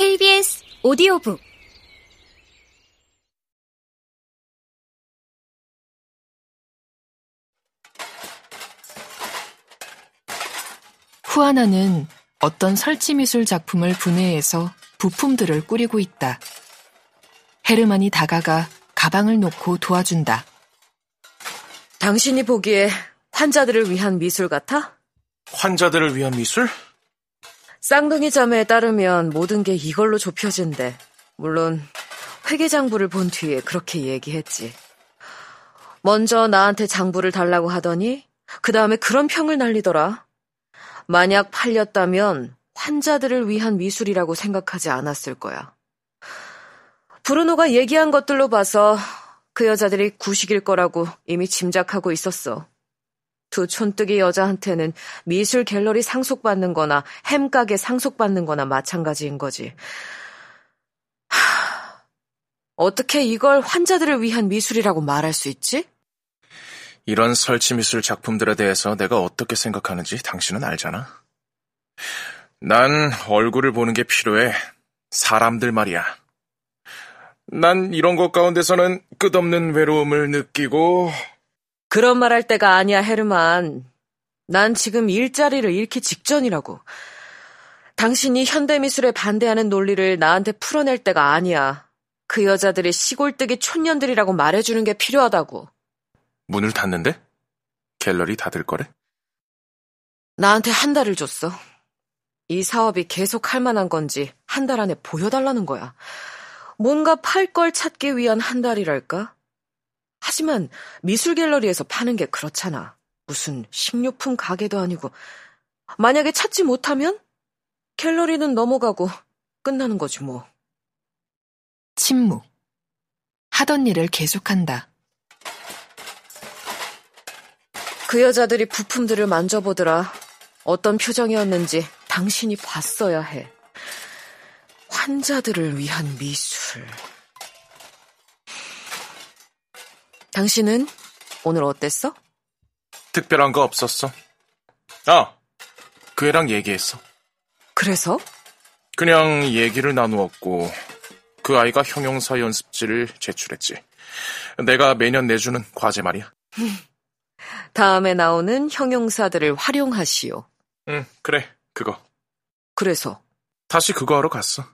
KBS 오디오북 후아나는 어떤 설치미술 작품을 분해해서 부품들을 꾸리고 있다. 헤르만이 다가가 가방을 놓고 도와준다. 당신이 보기에 환자들을 위한 미술 같아? 환자들을 위한 미술? 쌍둥이 자매에 따르면 모든 게 이걸로 좁혀진대. 물론 회계장부를 본 뒤에 그렇게 얘기했지. 먼저 나한테 장부를 달라고 하더니 그 다음에 그런 평을 날리더라. 만약 팔렸다면 환자들을 위한 미술이라고 생각하지 않았을 거야. 브루노가 얘기한 것들로 봐서 그 여자들이 구식일 거라고 이미 짐작하고 있었어. 두 촌뜨기 여자한테는 미술 갤러리 상속받는 거나 햄 가게 상속받는 거나 마찬가지인 거지. 하, 어떻게 이걸 환자들을 위한 미술이라고 말할 수 있지? 이런 설치 미술 작품들에 대해서 내가 어떻게 생각하는지 당신은 알잖아. 난 얼굴을 보는 게 필요해. 사람들 말이야. 난 이런 것 가운데서는 끝없는 외로움을 느끼고 그런 말 할 때가 아니야, 헤르만. 난 지금 일자리를 잃기 직전이라고. 당신이 현대미술에 반대하는 논리를 나한테 풀어낼 때가 아니야. 그 여자들이 시골뜨기 촌년들이라고 말해주는 게 필요하다고. 문을 닫는데? 갤러리 닫을 거래? 나한테 한 달을 줬어. 이 사업이 계속 할 만한 건지 한 달 안에 보여달라는 거야. 뭔가 팔 걸 찾기 위한 한 달이랄까? 하지만 미술 갤러리에서 파는 게 그렇잖아. 무슨 식료품 가게도 아니고. 만약에 찾지 못하면 갤러리는 넘어가고 끝나는 거지 뭐. 침묵. 하던 일을 계속한다. 그 여자들이 부품들을 만져보더라. 어떤 표정이었는지 당신이 봤어야 해. 환자들을 위한 미술. 당신은 오늘 어땠어? 특별한 거 없었어. 아, 그 애랑 얘기했어. 그래서? 그냥 얘기를 나누었고, 그 아이가 형용사 연습지를 제출했지. 내가 매년 내주는 과제 말이야. 다음에 나오는 형용사들을 활용하시오. 응, 그래, 그거. 그래서? 다시 그거 하러 갔어.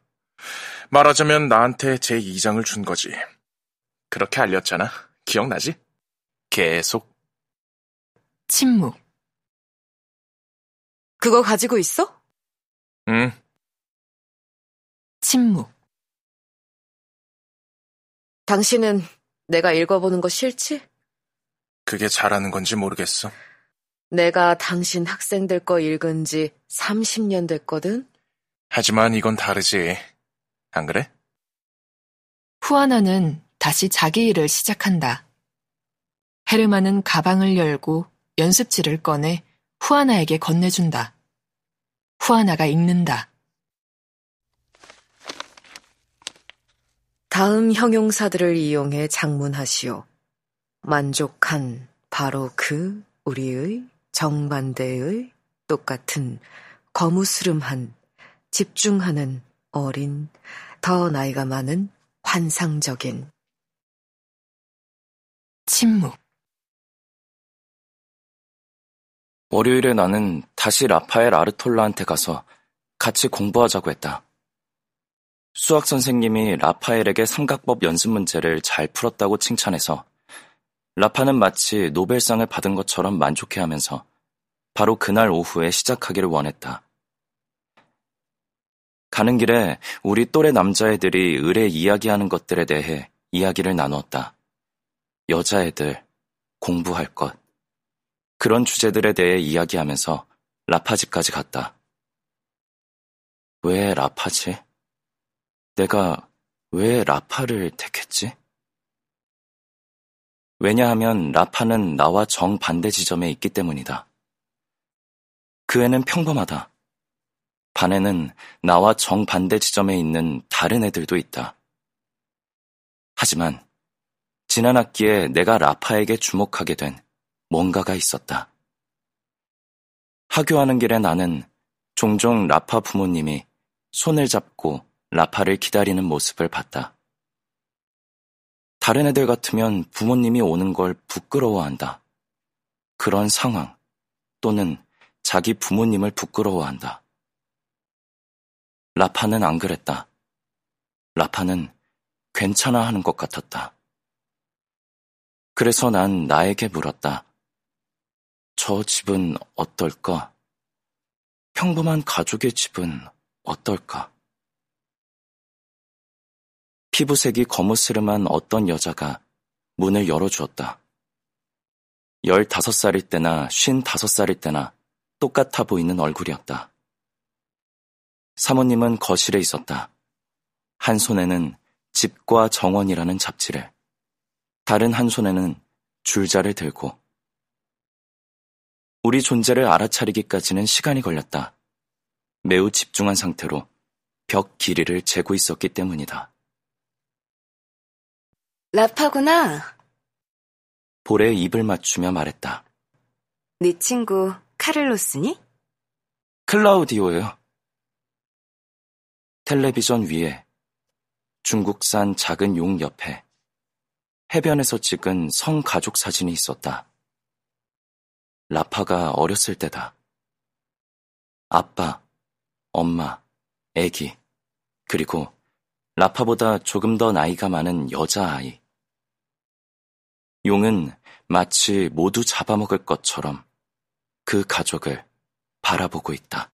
말하자면 나한테 제 2장을 준 거지. 그렇게 알렸잖아. 기억나지? 계속. 침묵. 그거 가지고 있어? 응. 침묵. 당신은 내가 읽어보는 거 싫지? 그게 잘하는 건지 모르겠어. 내가 당신 학생들 거 읽은 지 30년 됐거든? 하지만 이건 다르지. 안 그래? 후아나는 다시 자기 일을 시작한다. 헤르만은 가방을 열고 연습지를 꺼내 후아나에게 건네준다. 후아나가 읽는다. 다음 형용사들을 이용해 장문하시오. 만족한 바로 그 우리의 정반대의 똑같은 거무스름한 집중하는 어린 더 나이가 많은 환상적인 침묵. 월요일에 나는 다시 라파엘 아르톨라한테 가서 같이 공부하자고 했다. 수학 선생님이 라파엘에게 삼각법 연습 문제를 잘 풀었다고 칭찬해서 라파는 마치 노벨상을 받은 것처럼 만족해 하면서 바로 그날 오후에 시작하기를 원했다. 가는 길에 우리 또래 남자애들이 의뢰 이야기하는 것들에 대해 이야기를 나누었다. 여자애들, 공부할 것. 그런 주제들에 대해 이야기하면서 라파집까지 갔다. 왜 라파지? 내가 왜 라파를 택했지? 왜냐하면 라파는 나와 정반대 지점에 있기 때문이다. 그 애는 평범하다. 반에는 나와 정반대 지점에 있는 다른 애들도 있다. 하지만 지난 학기에 내가 라파에게 주목하게 된 뭔가가 있었다. 하교하는 길에 나는 종종 라파 부모님이 손을 잡고 라파를 기다리는 모습을 봤다. 다른 애들 같으면 부모님이 오는 걸 부끄러워한다. 그런 상황 또는 자기 부모님을 부끄러워한다. 라파는 안 그랬다. 라파는 괜찮아 하는 것 같았다. 그래서 난 나에게 물었다. 저 집은 어떨까? 평범한 가족의 집은 어떨까? 피부색이 거무스름한 어떤 여자가 문을 열어주었다. 15살일 때나 55살일 때나 똑같아 보이는 얼굴이었다. 사모님은 거실에 있었다. 한 손에는 집과 정원이라는 잡지를, 다른 한 손에는 줄자를 들고, 우리 존재를 알아차리기까지는 시간이 걸렸다. 매우 집중한 상태로 벽 길이를 재고 있었기 때문이다. 라파구나. 볼에 입을 맞추며 말했다. 네 친구 카를로스니? 클라우디오예요. 텔레비전 위에 중국산 작은 용 옆에 해변에서 찍은 성 가족 사진이 있었다. 라파가 어렸을 때다. 아빠, 엄마, 애기, 그리고 라파보다 조금 더 나이가 많은 여자아이. 용은 마치 모두 잡아먹을 것처럼 그 가족을 바라보고 있다.